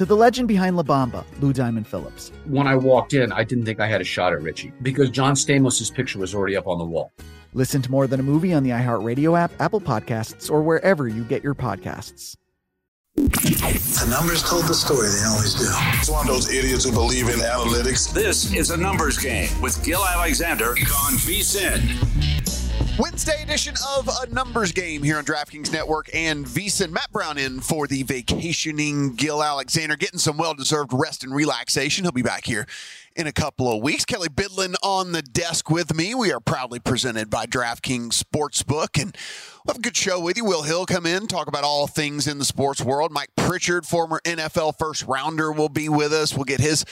To the legend behind La Bamba, Lou Diamond Phillips. When I walked in, I didn't think I had a shot at Richie because John Stamos' picture was already up on the wall. Listen to More Than a Movie on the iHeartRadio app, Apple Podcasts, or wherever you get your podcasts. The numbers told the story, they always do. It's one of those idiots who believe in analytics. This is a numbers game with Gill Alexander on VSIN. Wednesday edition of a numbers game here on DraftKings Network and VSIN. Matt Brown in for the vacationing Gill Alexander, getting some well deserved rest and relaxation. He'll be back here in a couple of weeks. Kelley Bydlon on the desk with me. We are proudly presented by DraftKings Sportsbook, and we'll have a good show with you. Will Hill come in, talk about all things in the sports world. Mike Pritchard, former NFL first rounder, will be with us. We'll get his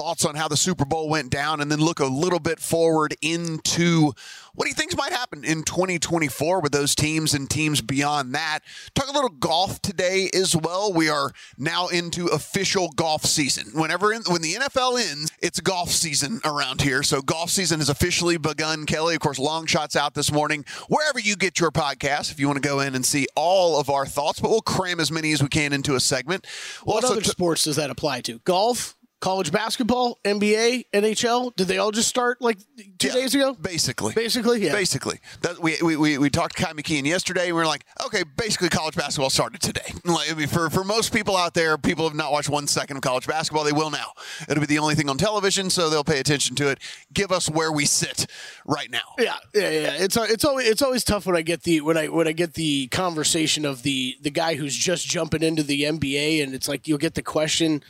thoughts on how the Super Bowl went down, and then look a little bit forward into what he thinks might happen in 2024 with those teams and teams beyond that. Talk a little golf today as well. We are now into official golf season. Whenever in, when the NFL ends, it's golf season around here. So golf season has officially begun. Kelley, of course, long shots out this morning. Wherever you get your podcast, if you want to go in and see all of our thoughts, but we'll cram as many as we can into a segment. We'll what other t- sports does that apply to? Golf, college basketball, NBA, NHL, did they all just start like two Yeah, days ago? Basically. Basically, yeah. Basically. That, we, we, we, we talked to Kai McKeon yesterday, and we were like, okay, basically college basketball started today. Like, I mean, for, for most people out there, people have not watched one second of college basketball. They will now. It'll be the only thing on television, so they'll pay attention to it. Give us where we sit right now. Yeah, yeah, yeah. It's it's always it's always tough when I get the when I when I get the conversation of the the guy who's just jumping into the NBA, and it's like you'll get the question,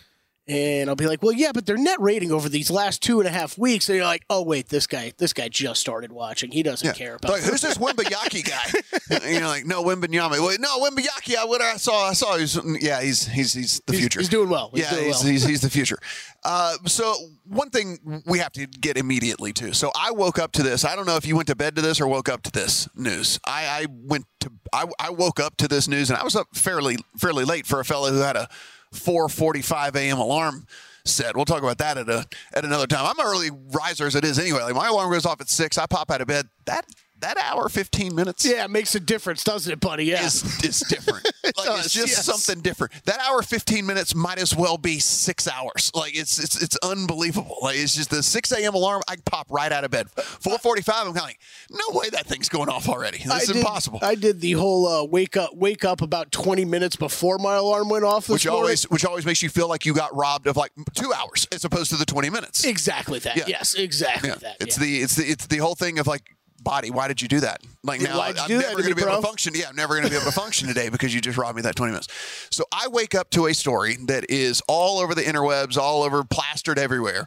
and I'll be like, well, yeah, but their net rating over these last two and a half weeks, and you're like, oh wait, this guy this guy just started watching. He doesn't care about. Like, who's this Wimbayaki guy? and you're like, no, Wembanyama. Wait, no, Wimbayaki. I what I saw, I saw. He's yeah, he's he's he's the He's- future. he's doing well. He's yeah, doing he's, well. he's he's the future. Uh, so one thing we have to get immediately to. So I woke up to this. I don't know if you went to bed to this or woke up to this news. I, I went to I, I woke up to this news and I was up fairly fairly late for a fellow who had a 4:45 a.m. alarm set. We'll talk about that at a at another time. I'm an early riser as it is anyway. Like my alarm goes off at six. I pop out of bed. That that hour 15 minutes Yeah, it makes a difference, doesn't it, buddy? Yeah. is, is different. like does, it's just yes. something different. That hour 15 minutes might as well be six hours. Like it's it's it's unbelievable. Like it's just the 6 a.m. alarm. I pop right out of bed. 4:45. I'm kind of like, no way that thing's going off already. This I is did- impossible. I did the whole uh, wake up wake up about 20 minutes before my alarm went off which morning. always which always makes you feel like you got robbed of like two hours as opposed to the 20 minutes. exactly that. Yeah. Yes, exactly Yeah. that. It's yeah. the it's the it's the whole thing of like body. Why did you do that? Like now I'm never going to be able to function. Yeah, I'm never going to be able to function today because you just robbed me that 20 minutes. So I wake up to a story that is all over the interwebs, all over plastered everywhere.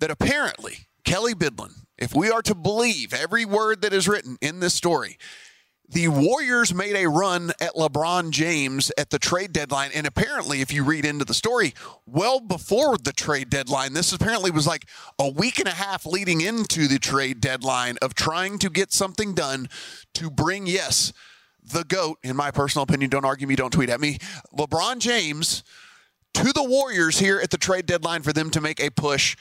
That apparently Kelley Bydlon, if we are to believe every word that is written in this story, the Warriors made a run at LeBron James at the trade deadline. And apparently, if you read into the story, well before the trade deadline, this apparently was like a week and a half leading into the trade deadline of trying to get something done to bring, yes, the GOAT, in my personal opinion, don't argue me, don't tweet at me, LeBron James to the Warriors here at the trade deadline for them to make a push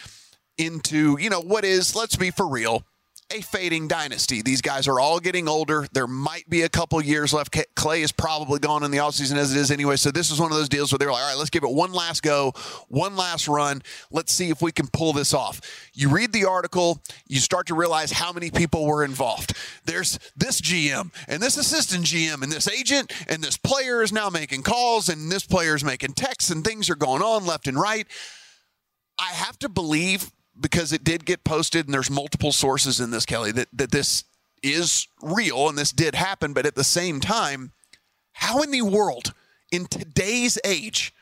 into, you know, what is, let's be for real, a fading dynasty. These guys are all getting older. There might be a couple years left. Klay is probably gone in the offseason as it is anyway. So this is one of those deals where they're like, all right, let's give it one last go, one last run. Let's see if we can pull this off. You read the article, you start to realize how many people were involved. There's this GM and this assistant GM and this agent and this player is now making calls and this player is making texts and things are going on left and right. I have to believe because it did get posted and there's multiple sources in this kelley that, that this is real and this did happen but at the same time how in the world in today's age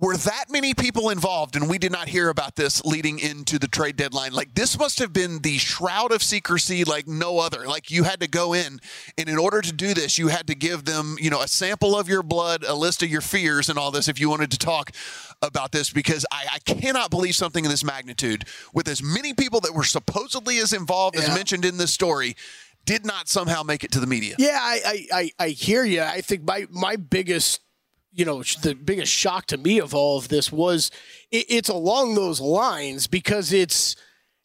were that many people involved and we did not hear about this leading into the trade deadline like this must have been the shroud of secrecy like no other. Like you had to go in and in order to do this you had to give them you know a sample of your blood a list of your fears and all this if you wanted to talk about this because I, I cannot believe something of this magnitude. With as many people that were supposedly as involved yeah. as mentioned in this story did not somehow make it to the media. Yeah i i, I hear you i think my my biggest you know, the biggest shock to me of all of this was it, it's along those lines because it's.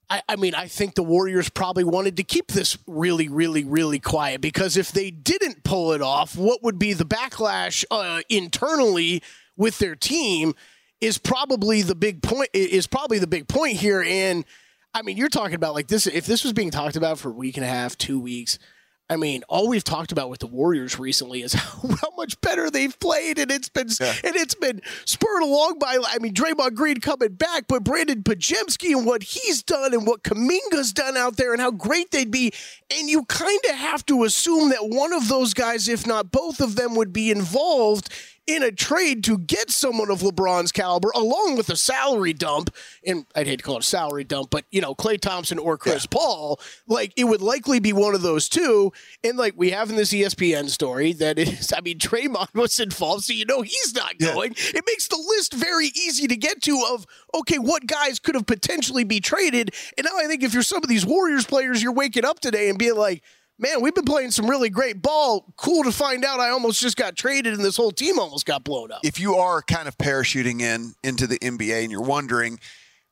I, I, mean, I think the Warriors probably wanted to keep this really, really, really quiet because if they didn't pull it off, what would be the backlash uh, internally with their team is probably the big point. Is probably the big point here. And I mean, you're talking about like this. If this was being talked about for a week and a half, two weeks, I mean, all we've talked about with the Warriors recently is how, how much better they've played, and it's been yeah. and it's been spurred along by I mean Draymond Green coming back, but Brandin Podziemski and what he's done and what Kuminga's done out there and how great they'd be, and you kind of have to assume that one of those guys, if not both of them, would be involved in a trade to get someone of LeBron's caliber, along with a salary dump. And I'd hate to call it a salary dump, but you know, Klay Thompson or Chris yeah. Paul, like it would likely be one of those two. And like we have in this ESPN story that is, I mean, Draymond was involved, so you know he's not going. Yeah. It makes the list very easy to get to of okay, what guys could have potentially be traded. And now I think if you're some of these Warriors players, you're waking up today and being like, man, we've been playing some really great ball. Cool to find out I almost just got traded and this whole team almost got blown up. If you are kind of parachuting in into the NBA and you're wondering,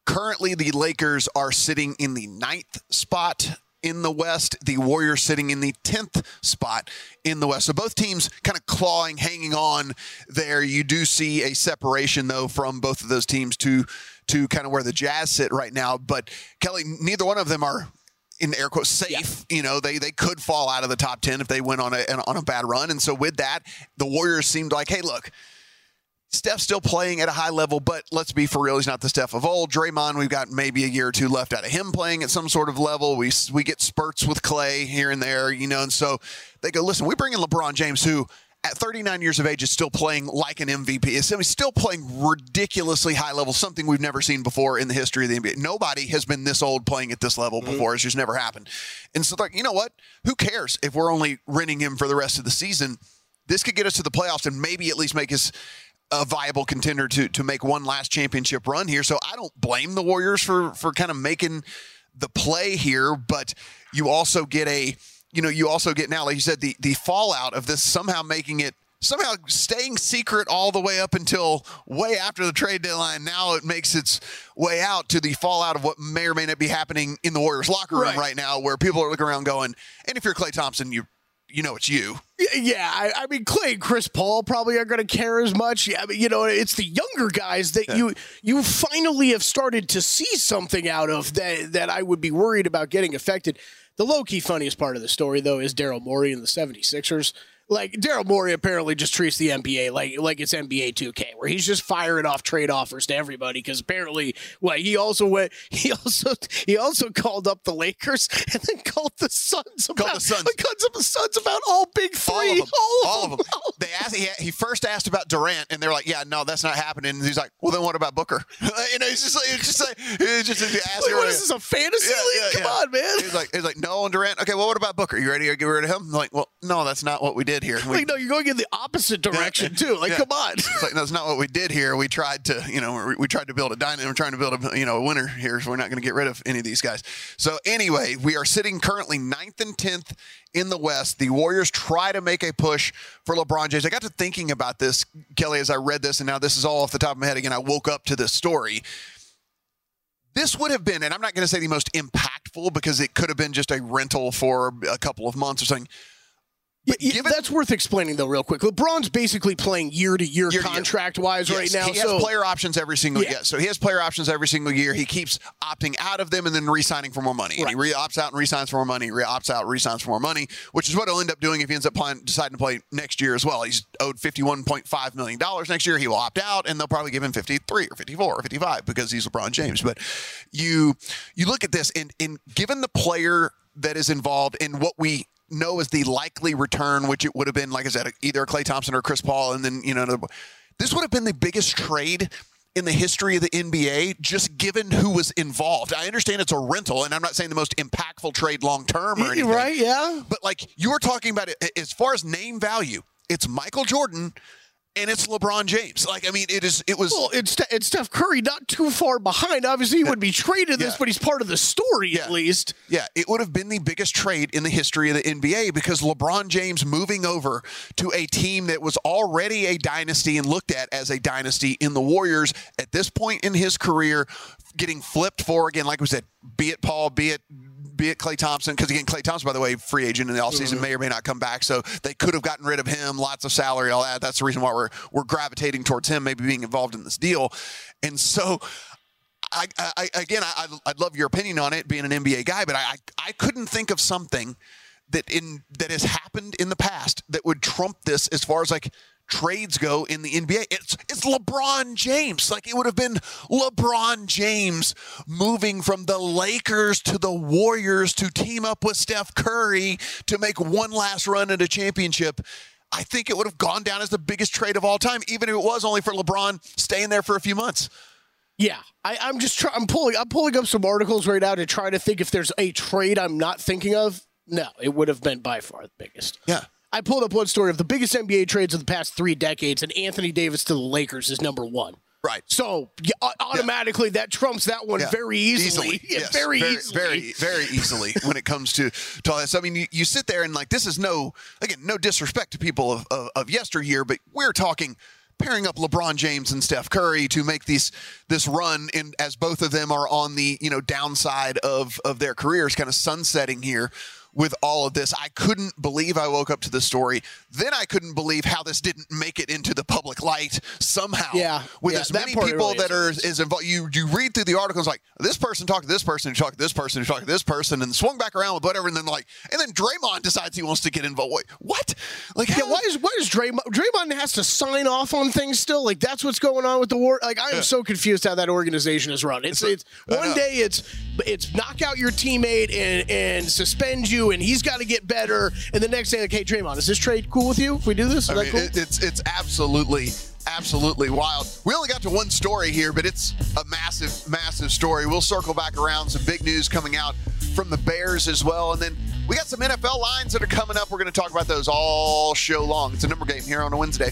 currently the Lakers are sitting in the ninth spot in the West, the Warriors sitting in the 10th spot in the West. So both teams kind of clawing, hanging on there. You do see a separation, though, from both of those teams to to kind of where the Jazz sit right now. But Kelley, neither one of them are in air quotes safe. Yeah. You know, they they could fall out of the top ten if they went on a on a bad run. And so with that, the Warriors seemed like, hey, look. Steph's still playing at a high level, but let's be for real, he's not the Steph of old. Draymond, we've got maybe a year or two left out of him playing at some sort of level. We we get spurts with Klay here and there, you know, and so they go, listen, we bring in LeBron James, who at 39 years of age is still playing like an MVP. He's still playing ridiculously high level, something we've never seen before in the history of the NBA. Nobody has been this old playing at this level mm-hmm. before. It's just never happened. And so, like, you know what? Who cares if we're only renting him for the rest of the season? This could get us to the playoffs and maybe at least make us a viable contender to to make one last championship run here. So I don't blame the Warriors for for kind of making the play here, but you also get a you know, you also get now, like you said, the the fallout of this somehow making it somehow staying secret all the way up until way after the trade deadline. Now it makes its way out to the fallout of what may or may not be happening in the Warriors locker room right, right now, where people are looking around going, and if you're Klay Thompson, you you know it's you. Yeah, I, I, mean Klay and Chris Paul probably aren't going to care as much. Yeah, but you know it's the younger guys that yeah. you you finally have started to see something out of that that I would be worried about getting affected. The low key funniest part of the story, though, is Daryl Morey and the 76ers like Daryl Morey apparently just treats the NBA like like it's NBA 2K, where he's just firing off trade offers to everybody. Because apparently, well, he also went, he also he also called up the Lakers and then called the Suns about called the Suns, called the Suns about all big three, all of them, all, all of them. They asked he, he first asked about Durant, and they're like, yeah, no, that's not happening. And he's like, well, then what about Booker? you know, he's just like, it's just like, it's just ask like, what is this a fantasy yeah, league? Yeah, Come yeah. on, man. He's like, he's like, no, on Durant. Okay, well, what about Booker? You ready to get rid of him? I'm like, well, no, that's not what we did here. We, like, no, you're going in the opposite direction too. Like, yeah. come on. It's like that's not what we did here. We tried to, you know, we, we tried to build a dynasty. We're trying to build a, you know, a winner here. So we're not going to get rid of any of these guys. So anyway, we are sitting currently ninth and tenth in the West. The Warriors try to make a push for LeBron James. I got to thinking about this, Kelley, as I read this, and now this is all off the top of my head again. I woke up to this story this would have been, and I'm not going to say the most impactful because it could have been just a rental for a couple of months or something. But yeah, that's worth explaining though, real quick. LeBron's basically playing year to year contract wise Yes, right now. He so has player options every single Yeah. year. So he has player options every single year. He keeps opting out of them and then re-signing for more money. And he re-opts out and re-signs for more money. Re-opts out, re-signs for more money, which is what he'll end up doing if he ends up playing, deciding to play next year as well. He's owed fifty-one point five million dollars next year. He will opt out, and they'll probably give him fifty-three or fifty-four or fifty-five because he's LeBron James. But you you look at this, and, and given the player that is involved in what we know is the likely return, which it would have been, like I said, either Klay Thompson or Chris Paul, and then you know, this would have been the biggest trade in the history of the NBA, just given who was involved. I understand it's a rental, and I'm not saying the most impactful trade long term or anything. right, yeah. But like you were talking about it as far as name value, it's Michael Jordan and it's LeBron James. Like I mean, it is. It was. Well, it's it's Steph Curry, not too far behind. Obviously, he would be traded this, but he's part of the story at least. Yeah, it would have been the biggest trade in the history of the NBA because LeBron James moving over to a team that was already a dynasty and looked at as a dynasty in the Warriors at this point in his career, getting flipped for again, like we said, be it Paul, be it be it Klay Thompson, because again, Klay Thompson, by the way, free agent in the offseason mm-hmm. may or may not come back. So they could have gotten rid of him, lots of salary, all that. That's the reason why we're we're gravitating towards him, maybe being involved in this deal. And so I, I again, I, I'd love your opinion on it, being an NBA guy, but I, I, I couldn't think of something that in that has happened in the past that would trump this as far as like trades go in the NBA. It's it's LeBron James. Like it would have been LeBron James moving from the Lakers to the Warriors to team up with Steph Curry to make one last run at a championship. I think it would have gone down as the biggest trade of all time, even if it was only for LeBron staying there for a few months. Yeah, I, I'm just try, I'm pulling I'm pulling up some articles right now to try to think if there's a trade I'm not thinking of. No, it would have been by far the biggest. Yeah. I pulled up one story of the biggest NBA trades of the past three decades, and Anthony Davis to the Lakers is number one. Right. So yeah, au- automatically that trumps that one Yeah. very easily. Yeah, Yes. very, very, easily. very, very easily when it comes to, to all that. So, I mean, you, you sit there and like this is no again no disrespect to people of, of, of yesteryear, but we're talking pairing up LeBron James and Steph Curry to make these this run in as both of them are on the you know downside of of their careers, kind of sunsetting here. With all of this, I couldn't believe I woke up to the story. Then I couldn't believe how this didn't make it into the public light somehow. Yeah, with yeah, as many people really that are is. is involved. You you read through the articles like this person talked to this person, who talked to this person, who talked to this person, and swung back around with whatever, and then like, and then Draymond decides he wants to get involved. Wait, what? Like, Yeah, why is why is Draymond Draymond has to sign off on things still? Like that's what's going on with the war. Like I am so confused how that organization is run. It's it's I one day it's it's knock out your teammate and and suspend you, and he's got to get better, and the next day like, hey Draymond, is this trade cool with you? If we do this, is I that mean, cool? it, it's it's absolutely absolutely wild. We only got to one story here, but it's a massive massive story. We'll circle back around. Some big news coming out from the Bears as well, and then we got some NFL lines that are coming up. We're going to talk about those all show long. It's a number game here on a Wednesday.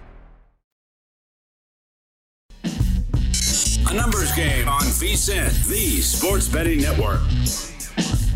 A numbers game on VSIN, the sports betting network.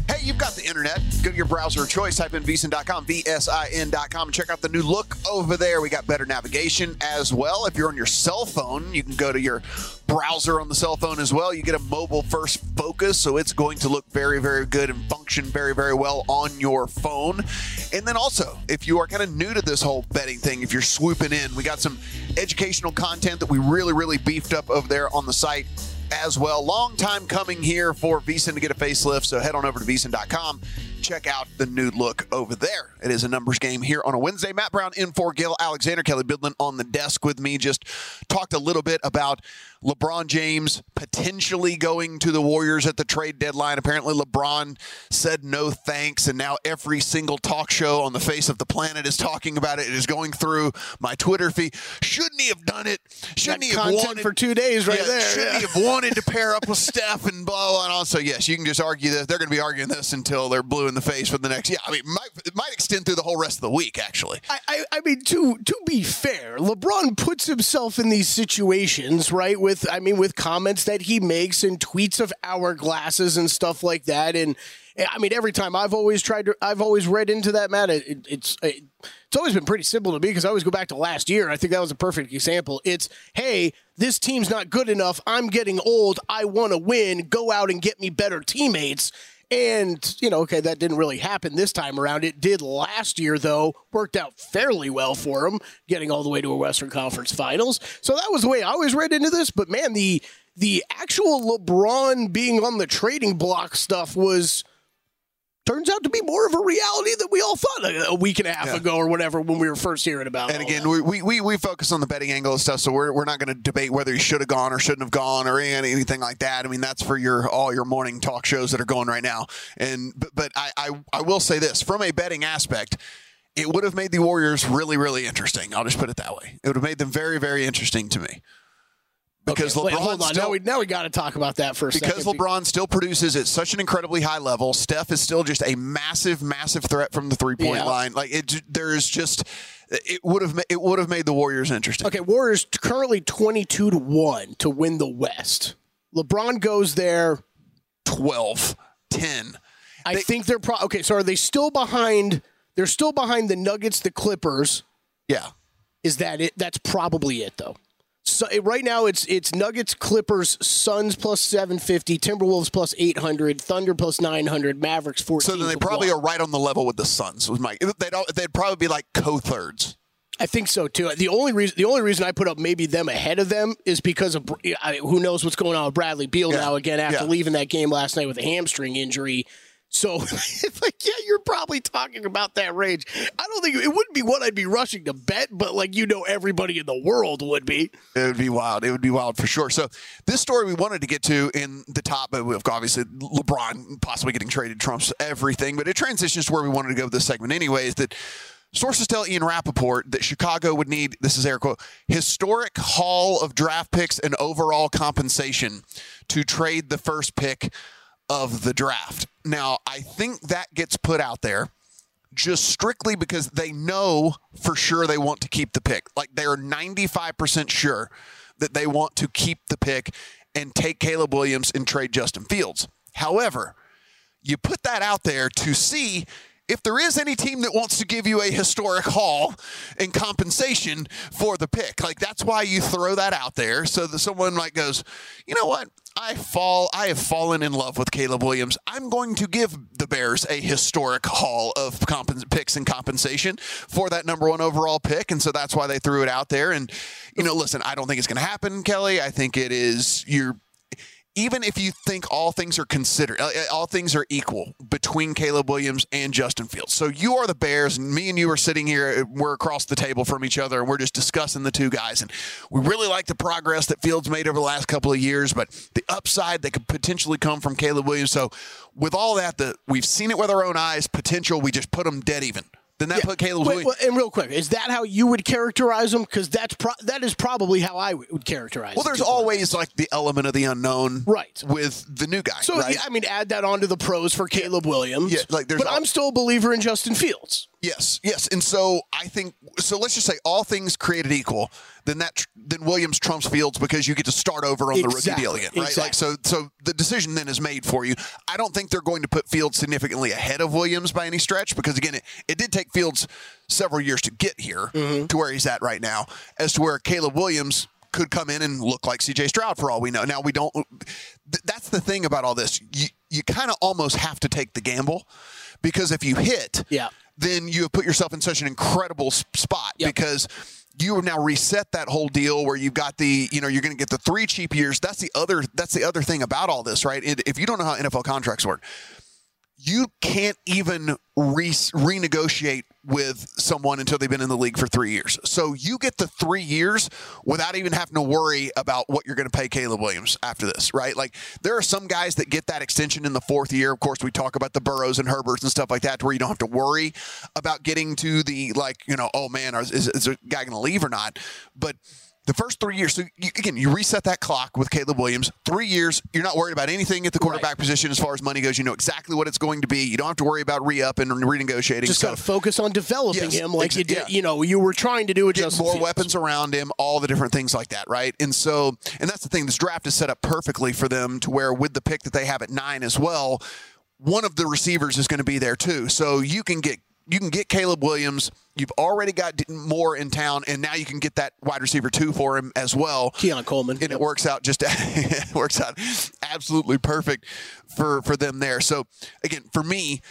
Hey, you've got the internet. Go to your browser of choice, type in vsin.com, V-S-I-N.com, and check out the new look over there. We got better navigation as well. If you're on your cell phone, you can go to your browser on the cell phone as well. You get a mobile first focus, so it's going to look very, very good and function very, very well on your phone. And then also, if you are kind of new to this whole betting thing, if you're swooping in, we got some educational content that we really, really beefed up over there on the site as well. Long time coming here for VSIN to get a facelift, so head on over to VSIN.com. Check out the new look over there. It is a numbers game here on a Wednesday. Matt Brown in for Gill Alexander, Kelley Bydlon on the desk with me. Just talked a little bit about LeBron James potentially going to the Warriors at the trade deadline. Apparently, LeBron said no thanks, and now every single talk show on the face of the planet is talking about it. It is going through my Twitter feed. Shouldn't he have done it? Shouldn't Got he have wanted for two days right Yeah, there, Shouldn't yeah. he have wanted to pair up with Steph and blah blah? And also, yes, you can just argue that they're going to be arguing this until they're blue in the face for the next. Yeah, I mean, it might, it might extend through the whole rest of the week. Actually, I, I, I mean, to to be fair, LeBron puts himself in these situations, right? With I mean, with comments that he makes and tweets of hourglasses and stuff like that. And eh, I mean, every time I've always tried to, I've always read into that, Matt. It, it, it's it, it's always been pretty simple to me because I always go back to last year. I think that was a perfect example. It's hey, this team's not good enough. I'm getting old. I want to win. Go out and get me better teammates. And, you know, okay, that didn't really happen this time around. It did last year, though. Worked out fairly well for him, getting all the way to a Western Conference Finals. So that was the way I always read into this. But man, the the actual LeBron being on the trading block stuff was turns out to be more of a reality than we all thought a, a week and a half Yeah. ago or whatever when we were first hearing about it. and again, we, we, we, we focus on the betting angle and stuff, so we're, we're not going to debate whether he should have gone or shouldn't have gone or any, anything like that. I mean, that's for your all your morning talk shows that are going right now. And but, but I, I I will say this from a betting aspect. It would have made the Warriors really, really interesting. I'll just put it that way. It would have made them very, very interesting to me. Because Okay, wait, LeBron hold on. still, now we now we got to talk about that for a because second. LeBron still produces at such an incredibly high level. Steph is still just a massive, massive threat from the three point Yeah. line. Like it, there's just it would have it would have made the Warriors interesting. Okay, Warriors currently 22 to 1 to win the West. LeBron goes there 12, 10. I think they're pro- Okay, so are they still behind they're still behind the Nuggets, the Clippers. Yeah. Is that it? That's probably it though. So right now it's it's Nuggets, Clippers, Suns plus 750, Timberwolves plus 800, Thunder plus 900, Mavericks 14. So then they probably one. are right on the level with the Suns. Was my they'd all- they'd probably be like co thirds. I think so too. The only reason the only reason I put up maybe them ahead of them is because of I, who knows what's going on with Bradley Beal Yeah. now again after Yeah. leaving that game last night with a hamstring injury. So it's like, yeah, you're probably talking about that range. I don't think it wouldn't be what I'd be rushing to bet, but like you know, everybody in the world would be. It would be wild. It would be wild for sure. So this story we wanted to get to in the top, but obviously LeBron possibly getting traded trumps everything. But it transitions to where we wanted to go with this segment, anyways. That sources tell Ian Rapoport that Chicago would need this is air quote historic haul of draft picks and overall compensation to trade the first pick of the draft. Now I think that gets put out there just strictly because they know for sure they want to keep the pick. Like they are 95% sure that they want to keep the pick and take Caleb Williams and trade Justin Fields. However, you put that out there to see if there is any team that wants to give you a historic haul in compensation for the pick. Like that's why you throw that out there so that someone like goes, you know what? I fall I have fallen in love with Caleb Williams. I'm going to give the Bears a historic haul of compens- picks and compensation for that number 1 overall pick and so that's why they threw it out there and you know listen, I don't think it's going to happen, Kelley. I think it is you're even if you think all things are considered, uh, all things are equal between Caleb Williams and Justin Fields. So you are the Bears, and me and you are sitting here. uh, We're across the table from each other, and we're just discussing the two guys. And we really like the progress that Fields made over the last couple of years, but the upside that could potentially come from Caleb Williams. So with all that, the we've seen it with our own eyes. Potential, we just put them dead even. Then that put Caleb Wait, and real quick, is that how you would characterize him? Because that's pro- that is probably how I would characterize. Well, there's always like the element of the unknown, right, with the new guy. So right? yeah, I mean, add that onto the pros for Caleb Williams. Yeah, like there's but al- I'm still a believer in Justin Fields. Yes, yes, and so I think so. Let's just say all things created equal, then that then Williams trumps Fields because you get to start over on the rookie Exactly, deal again, right? Like so, so the decision then is made for you. I don't think they're going to put Fields significantly ahead of Williams by any stretch because again, it, it did take Fields several years to get here Mm-hmm. to where he's at right now, as to where Caleb Williams could come in and look like C.J. Stroud for all we know. Now we don't. th- That's the thing about all this. You you kind of almost have to take the gamble because if you hit, yeah, then you have put yourself in such an incredible spot because you have now reset that whole deal where you've got the you know you're going to get the three cheap years. That's the other that's the other thing about all this, right? It, if you don't know how NFL contracts work, you can't even re- renegotiate with someone until they've been in the league for three years. So you get the three years without even having to worry about what you're going to pay Caleb Williams after this, right? Like there are some guys that get that extension in the fourth year. Of course, we talk about the Burrows and Herberts and stuff like that, where you don't have to worry about getting to the like, you know, oh man, is, is a guy going to leave or not? But the first three years, so you, again, you reset that clock with Caleb Williams. Three years, you're not worried about anything at the quarterback position as far as money goes. You know exactly what it's going to be. You don't have to worry about re-up and renegotiating. Just So- got to focus on developing Yes, him like exa- you did. yeah. You know, you were trying to do with get more Fields. weapons around him, all the different things like that, right? And so, and that's the thing. This draft is set up perfectly for them to where, with the pick that they have at nine as well, one of the receivers is going to be there too. So you can get you can get Caleb Williams. You've already got Moore in town, and now you can get that wide receiver two for him as well. Keon Coleman, and it works out just it works out absolutely perfect for for them there. So again, for me,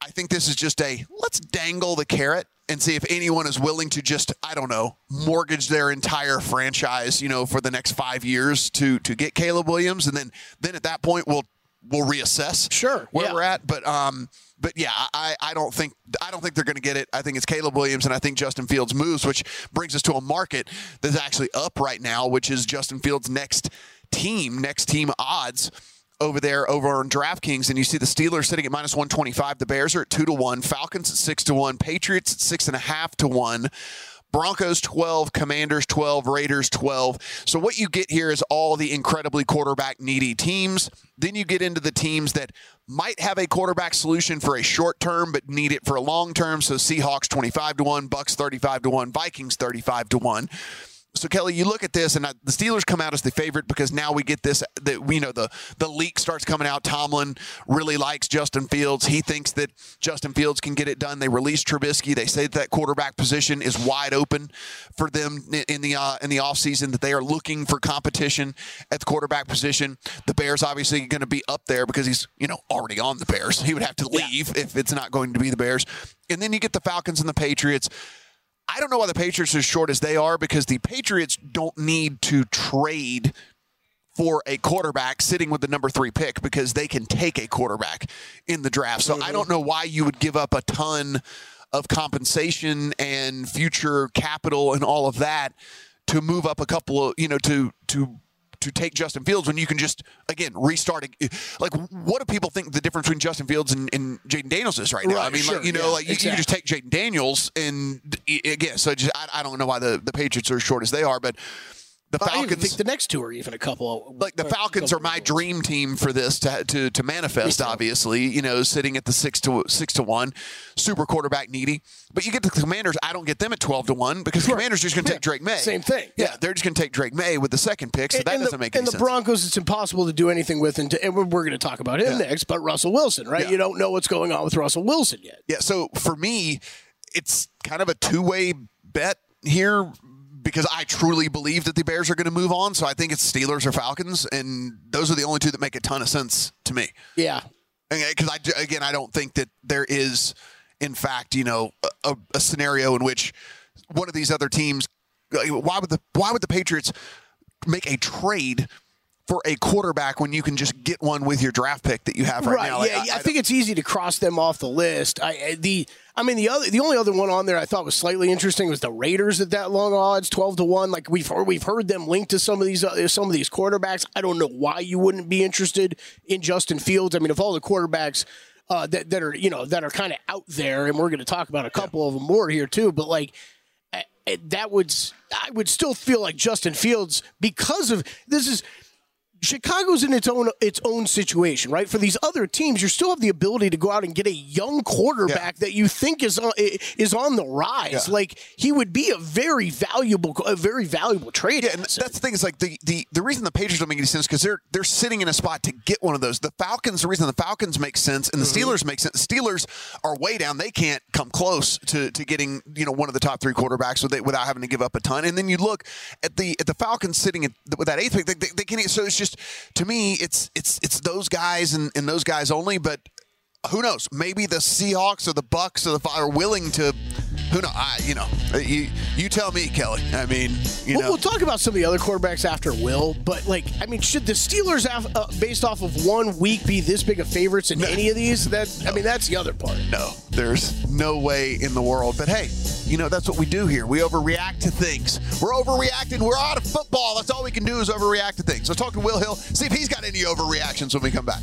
I think this is just a let's dangle the carrot and see if anyone is willing to just I don't know mortgage their entire franchise, you know, for the next five years to to get Caleb Williams, and then then at that point we'll we'll reassess sure where yeah. we're at. But um, but yeah, I I don't think I don't think they're going to get it. I think it's Caleb Williams, and I think Justin Fields moves, which brings us to a market that's actually up right now, which is Justin Fields' next team, next team odds over there over on DraftKings, and you see the Steelers sitting at minus one twenty five. The Bears are at two to one. Falcons at six to one. Patriots at six and a half to one. Broncos 12, Commanders 12, Raiders 12. So what you get here is all the incredibly quarterback needy teams. Then you get into the teams that might have a quarterback solution for a short term but need it for a long term. So Seahawks 25 to 1, Bucs 35 to 1, Vikings 35 to 1. So Kelley, you look at this, and I, the Steelers come out as the favorite because now we get this. That we know the the leak starts coming out. Tomlin really likes Justin Fields. He thinks that Justin Fields can get it done. They release Trubisky. They say that, that quarterback position is wide open for them in- the uh, in the offseason, That they are looking for competition at the quarterback position. The Bears obviously going to be up there because he's you know already on the Bears. He would have to leave if it's not going to be the Bears. And then you get the Falcons and the Patriots. I don't know why the Patriots are as short as they are because the Patriots don't need to trade for a quarterback sitting with the number three pick because they can take a quarterback in the draft. So I mm-hmm. don't know why you would give up a ton of compensation and future capital and all of that to move up a couple of, you know, to, to, to take Justin Fields when you can just again restart. Like, what do people think the difference between Justin Fields and, and Jayden Daniels is right now? I mean, sure, like, you know, yeah, like you, you can just take Jayden Daniels and again. So just I, I don't know why the, the Patriots are as short as they are, but the I Falcons think the next two are even a couple. like the Falcons are my dream team for this to to, to manifest. Obviously, you know, sitting at the six to six to one, super quarterback needy. But you get the Commanders. I don't get them at twelve to one because the Commanders are just going to take Drake Maye. Same thing. Yeah, they're just going to take Drake Maye with the second pick. So And- that and doesn't the, make any and the. Broncos, it's impossible to do anything with, and, to, and we're, we're going to talk about him next. But Russell Wilson, right? Yeah. You don't know what's going on with Russell Wilson yet. Yeah, so for me, it's kind of a two way bet here because I truly believe that the Bears are going to move on. So I think it's Steelers or Falcons, and those are the only two that make a ton of sense to me. Yeah. Because uh, I again, I don't think that there is, in fact, you know, a, a scenario in which one of these other teams. Why would the Why would the Patriots make a trade? For a quarterback when you can just get one with your draft pick that you have right, right now. Like, yeah, I, I, I think it's easy to cross them off the list. I the I mean the other the only other one on there I thought was slightly interesting was the Raiders at that long odds, twelve to one. Like we've heard, we've heard them linked to some of these uh, some of these quarterbacks. I don't know why you wouldn't be interested in Justin Fields. I mean, if all the quarterbacks uh, that that are you know that are kind of out there, and we're going to talk about a couple yeah. of them more here too. But like that would I would still feel like Justin Fields because of this is Chicago's in its own its own situation, right? For these other teams, you still have the ability to go out and get a young quarterback yeah. that you think is on, is on the rise. Yeah. Like he would be a very valuable, a very valuable trade. Yeah, and that's the thing is like the the, the reason the Patriots don't make any sense because they're they're sitting in a spot to get one of those. The Falcons, the reason the Falcons make sense and the mm-hmm. Steelers make sense. The Steelers are way down; they can't come close to to getting you know one of the top three quarterbacks without, without having to give up a ton. And then you look at the at the Falcons sitting at, with that eighth pick; they, they, they can't. So it's just just to me, it's it's it's those guys and, and those guys only. But who knows? Maybe the Seahawks or the Bucs or the are willing to. Who know? I you know you you tell me, Kelley. I mean, you we'll, know. We'll talk about some of the other quarterbacks after Will, but like, I mean, should the Steelers, uh, based off of one week, be this big of favorites in no. any of these? That no. I mean, that's the other part. No, there's no way in the world. But hey, you know that's what we do here. We overreact to things. We're overreacting. We're out of football. That's all we can do is overreact to things. So talk to Will Hill. See if he's got any overreactions when we come back.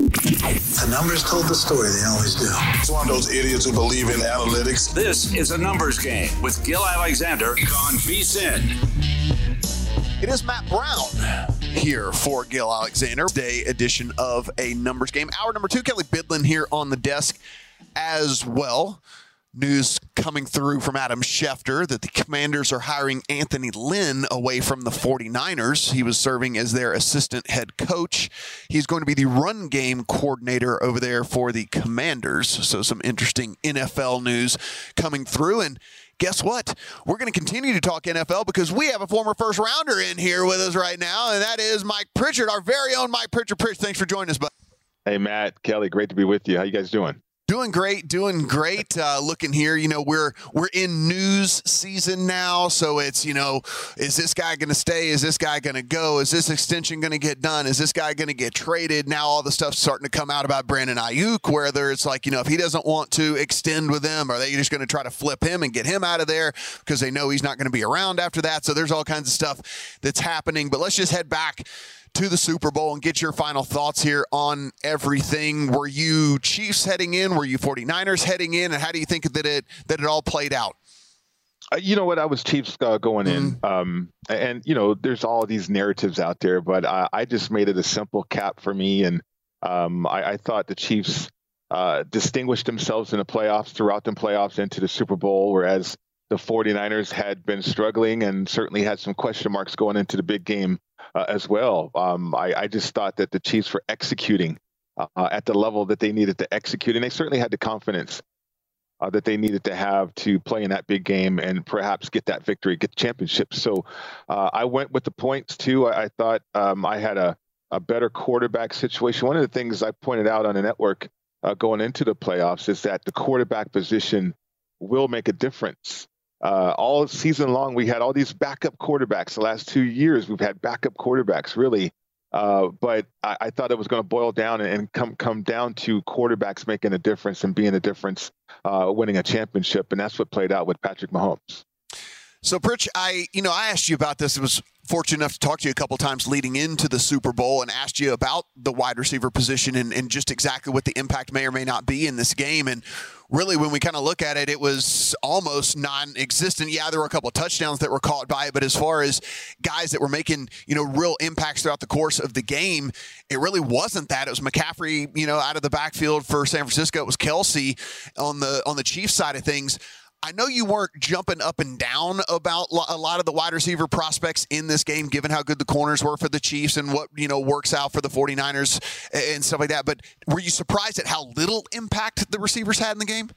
The numbers told the story, they always do. It's one of those idiots who believe in analytics. This is a numbers game with Gill Alexander on VSIN. It is Matt Brown here for Gill Alexander, day edition of a numbers game. Hour number two, Kelley Bydlon here on the desk as well. News coming through from Adam Schefter that the Commanders are hiring Anthony Lynn away from the 49ers. He was serving as their assistant head coach. He's going to be the run game coordinator over there for the Commanders. So, some interesting NFL news coming through. And guess what? We're going to continue to talk NFL because we have a former first rounder in here with us right now, and that is Mike Pritchard, our very own Mike Pritchard. Pritch, thanks for joining us, bud. Hey, Matt, Kelley, great to be with you. How you guys doing? Doing great, doing great. Uh, looking here, you know, we're we're in news season now, so it's you know, is this guy going to stay? Is this guy going to go? Is this extension going to get done? Is this guy going to get traded? Now all the stuff's starting to come out about Brandon Aiyuk, whether it's like you know, if he doesn't want to extend with them, are they just going to try to flip him and get him out of there because they know he's not going to be around after that? So there's all kinds of stuff that's happening. But let's just head back to the Super Bowl and get your final thoughts here on everything. Were you Chiefs heading in? Were you 49ers heading in? And how do you think that it that it all played out? Uh, you know what? I was Chiefs uh, going in, mm-hmm. um, and you know, there's all these narratives out there, but I, I just made it a simple cap for me, and um, I, I, thought the Chiefs uh, distinguished themselves in the playoffs throughout the playoffs into the Super Bowl, whereas the 49ers had been struggling and certainly had some question marks going into the big game uh, as well. Um, I, I, just thought that the Chiefs were executing uh, at the level that they needed to execute, and they certainly had the confidence uh, that they needed to have to play in that big game and perhaps get that victory, get the championship. So uh, I went with the points too. I, I thought um, I had a, a better quarterback situation. One of the things I pointed out on the network uh, going into the playoffs is that the quarterback position will make a difference. Uh, all season long, we had all these backup quarterbacks. The last two years, we've had backup quarterbacks, really. Uh, but I, I, thought it was going to boil down and come come down to quarterbacks making a difference and being a difference, uh, winning a championship, and that's what played out with Patrick Mahomes. So, Pritch, I you know I asked you about this. It was fortunate enough to talk to you a couple times leading into the Super Bowl and asked you about the wide receiver position and, and just exactly what the impact may or may not be in this game. And really, when we kind of look at it, it was almost non-existent. Yeah, there were a couple touchdowns that were caught by it, but as far as guys that were making you know real impacts throughout the course of the game, it really wasn't that. It was McCaffrey, you know, out of the backfield for San Francisco. It was Kelce on the on the Chiefs side of things. I know you weren't jumping up and down about a lot of the wide receiver prospects in this game, given how good the corners were for the Chiefs and what, you know, works out for the 49ers and stuff like that. But were you surprised at how little impact the receivers had in the game?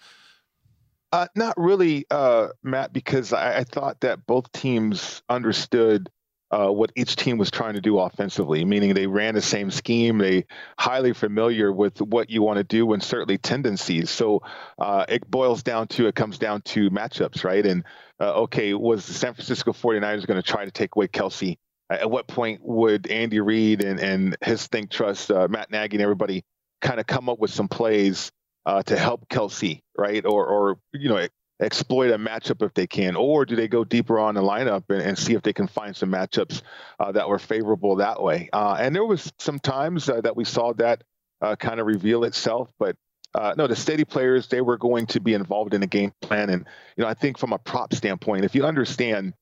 Uh, not really, uh, Matt, because I, I, thought that both teams understood uh, what each team was trying to do offensively, meaning they ran the same scheme. They highly familiar with what you want to do and certainly tendencies. So uh, it boils down to it comes down to matchups, right? And uh, okay, was the San Francisco 49ers going to try to take away Kelce? At what point would Andy Reid and, and his think trust, uh, Matt Nagy and everybody kind of come up with some plays uh, to help Kelce, right? Or, or you know, exploit a matchup if they can, or do they go deeper on the lineup and, and see if they can find some matchups uh, that were favorable that way? Uh, and there was some times uh, that we saw that uh, kind of reveal itself, but uh, no, the steady players they were going to be involved in the game plan, and you know I think from a prop standpoint, if you understand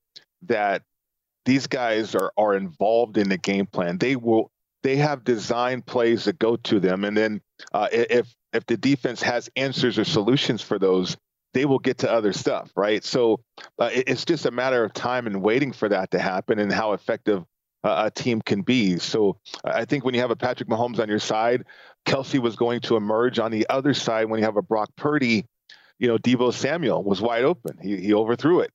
that these guys are are involved in the game plan, they will they have designed plays that go to them, and then uh, if if the defense has answers or solutions for those, they will get to other stuff, right? So uh, it's just a matter of time and waiting for that to happen and how effective uh, a team can be. So I think when you have a Patrick Mahomes on your side, Kelce was going to emerge on the other side. When you have a Brock Purdy, you know, Deebo Samuel was wide open. He, he overthrew it,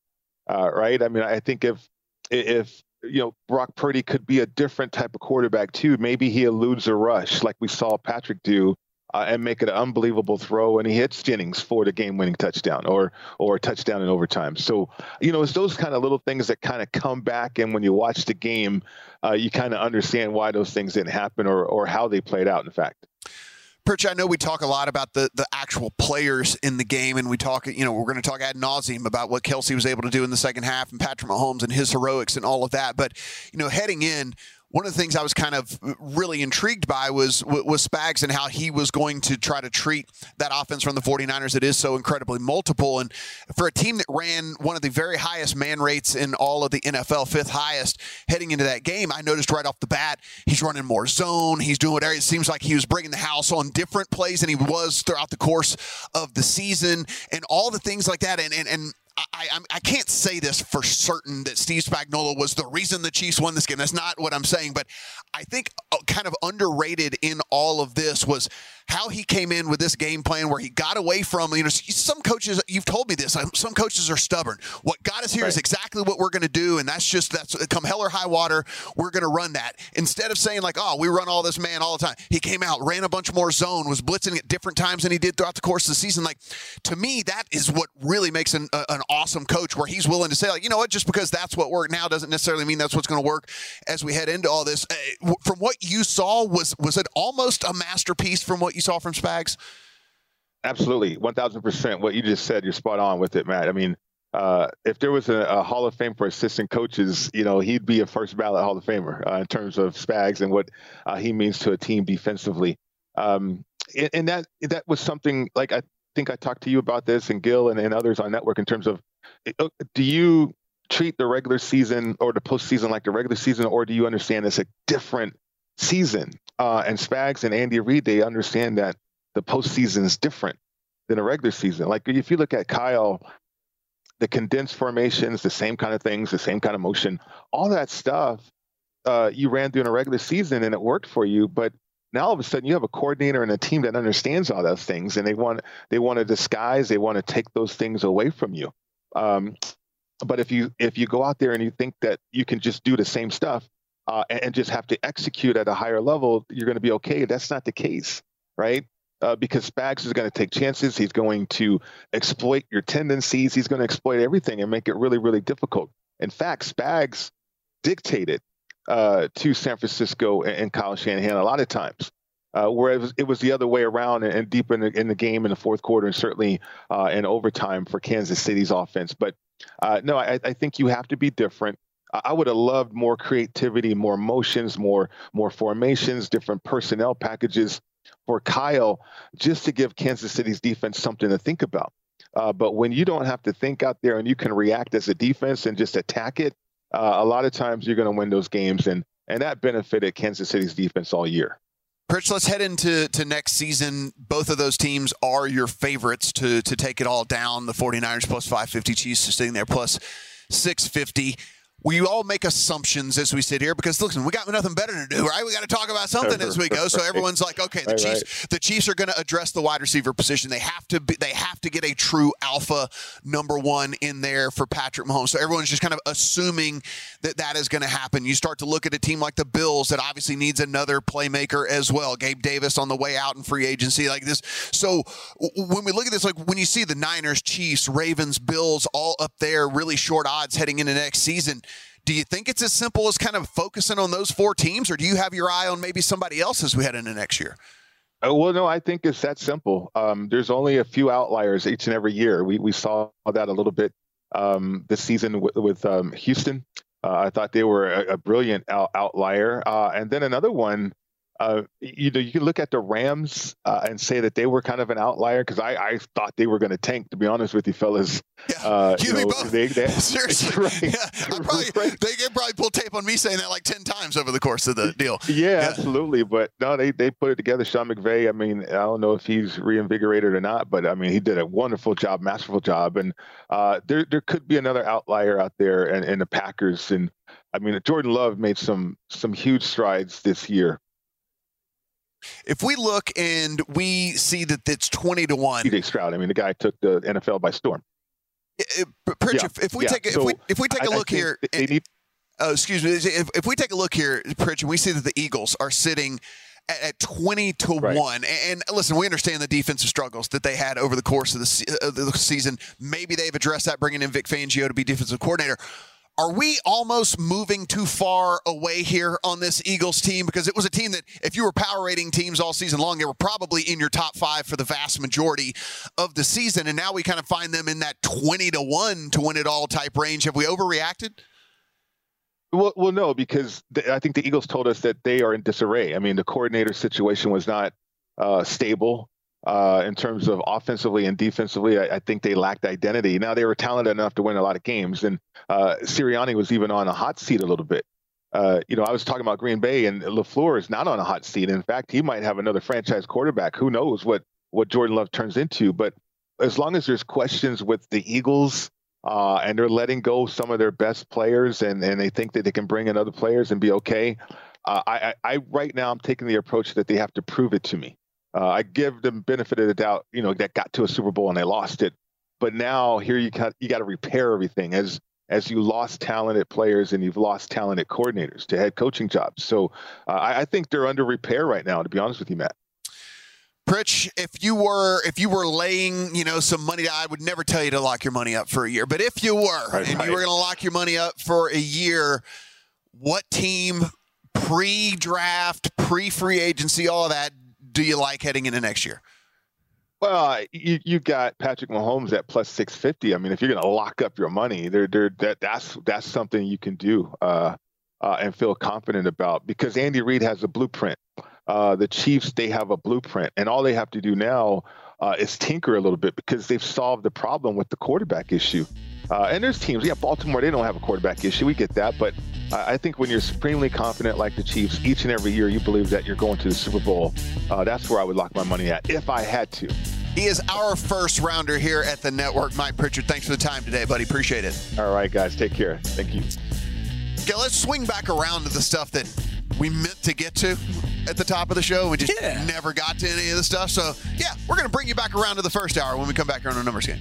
uh, right? I mean, I think if if you know Brock Purdy could be a different type of quarterback too, maybe he eludes a rush like we saw Patrick do uh, and make it an unbelievable throw, and he hits Jennings for the game-winning touchdown or or a touchdown in overtime. So you know, it's those kind of little things that kind of come back, and when you watch the game, uh, you kind of understand why those things didn't happen or or how they played out. In fact. Pritch, I know we talk a lot about the, the actual players in the game, and we talk, you know, we're going to talk ad nauseum about what Kelce was able to do in the second half and Patrick Mahomes and his heroics and all of that. But, you know, heading in, one of the things I was kind of uh, really intrigued by was was Spags and how he was going to try to treat that offense from the 49ers that is so incredibly multiple. And for a team that ran one of the very highest man rates in all of the NFL, fifth highest, heading into that game, I noticed right off the bat he's running more zone. He's doing whatever. It seems like he was bringing the house on different plays than he was throughout the course of the season and all the things like that. And and and I, I, I can't say this for certain that Steve Spagnuolo was the reason the Chiefs won this game. That's not what I'm saying, but I think uh, kind of underrated in all of this was how he came in with this game plan where he got away from, you know, some coaches, you've told me this, um, some coaches are stubborn. What got us here right. is exactly what we're going to do. And that's just, that's come hell or high water, we're going to run that. Instead of saying, like, oh, we run all this man all the time, he came out, ran a bunch more zone, was blitzing at different times than he did throughout the course of the season. Like, to me, that is what really makes an, uh, an awesome coach where he's willing to say, like, you know what, just because that's what worked now doesn't necessarily mean that's what's going to work as we head into all this. Uh, from what you saw, was was it almost a masterpiece from what you saw from Spags? Absolutely, one thousand percent. What you just said, you're spot on with it, Matt. I mean, uh, if there was a, a, Hall of Fame for assistant coaches, you know, he'd be a first ballot Hall of Famer uh, in terms of Spags and what uh, he means to a team defensively. Um, and, and, that that was something like I think I talked to you about this and Gill and, and others on network in terms of uh, do you treat the regular season or the postseason like the regular season, or do you understand it's a different season? Uh, and Spags and Andy Reid, they understand that the postseason is different than a regular season. Like if you look at Kyle, the condensed formations, the same kind of things, the same kind of motion, all that stuff uh, you ran through in a regular season and it worked for you. But now all of a sudden you have a coordinator and a team that understands all those things, and they want they want to disguise, they want to take those things away from you. Um, but if you if you go out there and you think that you can just do the same stuff uh, and, just have to execute at a higher level, you're going to be okay. That's not the case, right? Uh, because Spags is going to take chances. He's going to exploit your tendencies. He's going to exploit everything and make it really, really difficult. In fact, Spags dictated uh, to San Francisco and, and, Kyle Shanahan a lot of times. Uh, where it was, it was, the other way around and, and deep in the, in the, game in the fourth quarter and certainly uh, in overtime for Kansas City's offense. But uh, no, I, I, think you have to be different. I would have loved more creativity, more motions, more more formations, different personnel packages for Kyle, just to give Kansas City's defense something to think about. Uh, but when you don't have to think out there and you can react as a defense and just attack it, uh, a lot of times you're going to win those games, and and that benefited Kansas City's defense all year. Pritch, let's head into to next season. Both of those teams are your favorites to to take it all down. The 49ers plus 550, Chiefs sitting there plus 650 we all make assumptions as we sit here because listen, we got nothing better to do, right? We got to talk about something as we go. So everyone's like, okay, the right, Chiefs, right. the Chiefs are going to address the wide receiver position. They have to be, they have to get a true alpha number one in there for Patrick Mahomes. So everyone's just kind of assuming that that is going to happen. You start to look at a team like the Bills that obviously needs another playmaker as well. Gabe Davis on the way out in free agency like this. So when we look at this, like when you see the Niners, Chiefs, Ravens, Bills all up there, really short odds heading into next season do you think it's as simple as kind of focusing on those four teams, or do you have your eye on maybe somebody else as we head into next year? Uh, well, no, I think it's that simple. Um, there's only a few outliers each and every year. We we saw that a little bit um, this season with, with um, Houston. Uh, I thought they were a, a brilliant out, outlier, uh, and then another one uh, you know, you can look at the Rams uh, and say that they were kind of an outlier because I, I thought they were going to tank. To be honest with you, fellas, yeah, uh, you, you know, both. They, they, Seriously, right. yeah, I probably right. they probably pull tape on me saying that like ten times over the course of the deal. Yeah, yeah, absolutely. But no, they they put it together. Sean McVay. I mean, I don't know if he's reinvigorated or not, but I mean, he did a wonderful job, masterful job, and uh, there there could be another outlier out there, and, and the Packers and. I mean, Jordan Love made some some huge strides this year, if we look and we see that it's 20 to 1. CJ Stroud, I mean, the guy took the NFL by storm. Eh, eh, it, Pritch, yeah. if, if, we yeah. take so if we if we take a look here, eh, need, oh, excuse me. If, if we take a look here, Pritch, and we see that the Eagles are sitting at, at 20 to right. 1. And, listen, we understand the defensive struggles that they had over the course of the, uh, the season. Maybe they've addressed that, bringing in Vic Fangio to be defensive coordinator. Are we almost moving too far away here on this Eagles team? Because it was a team that, if you were power rating teams all season long, they were probably in your top five for the vast majority of the season. And now we kind of find them in that 20 to 1 to win it all type range. Have we overreacted? Well, well, no, because the, I think the Eagles told us that they are in disarray. I mean, the coordinator situation was not uh, stable uh, in terms of offensively and defensively. I, I, think they lacked identity. Now they were talented enough to win a lot of games, and uh, Sirianni was even on a hot seat a little bit. Uh, you know, I was talking about Green Bay, and LaFleur is not on a hot seat. In fact, he might have another franchise quarterback. Who knows what what Jordan Love turns into? But as long as there's questions with the Eagles. Uh, and they're letting go some of their best players, and, and they think that they can bring in other players and be okay. Uh, I, I, right now I'm taking the approach that they have to prove it to me. Uh, I give them benefit of the doubt, you know, that got to a Super Bowl and they lost it. But now here you got you got to repair everything as as you lost talented players and you've lost talented coordinators to head coaching jobs. So uh, I, I think they're under repair right now. To be honest with you, Matt. Pritch, if you were if you were laying, you know, some money, I would never tell you to lock your money up for a year. But if you were right, and right. you were going to lock your money up for a year, what team pre-draft, pre-free agency, all of that do you like heading into next year? Well, you you got Patrick Mahomes at plus six fifty. I mean, if you're going to lock up your money, there there that that's that's something you can do uh, uh, and feel confident about because Andy Reid has a blueprint. Uh, the Chiefs they have a blueprint, and all they have to do now uh, is tinker a little bit because they've solved the problem with the quarterback issue. Uh, and there's teams, yeah, Baltimore, they don't have a quarterback issue. We get that. But I think when you're supremely confident like the Chiefs, each and every year you believe that you're going to the Super Bowl, uh, that's where I would lock my money at if I had to. He is our first rounder here at the network. Mike Pritchard, thanks for the time today, buddy. Appreciate it. All right, guys. Take care. Thank you. Okay, let's swing back around to the stuff that we meant to get to at the top of the show. We just never got to any of the stuff. So, yeah, we're going to bring you back around to the first hour when we come back here on our numbers game.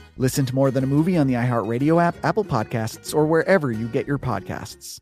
Listen to More Than a Movie on the iHeartRadio app, Apple Podcasts, or wherever you get your podcasts.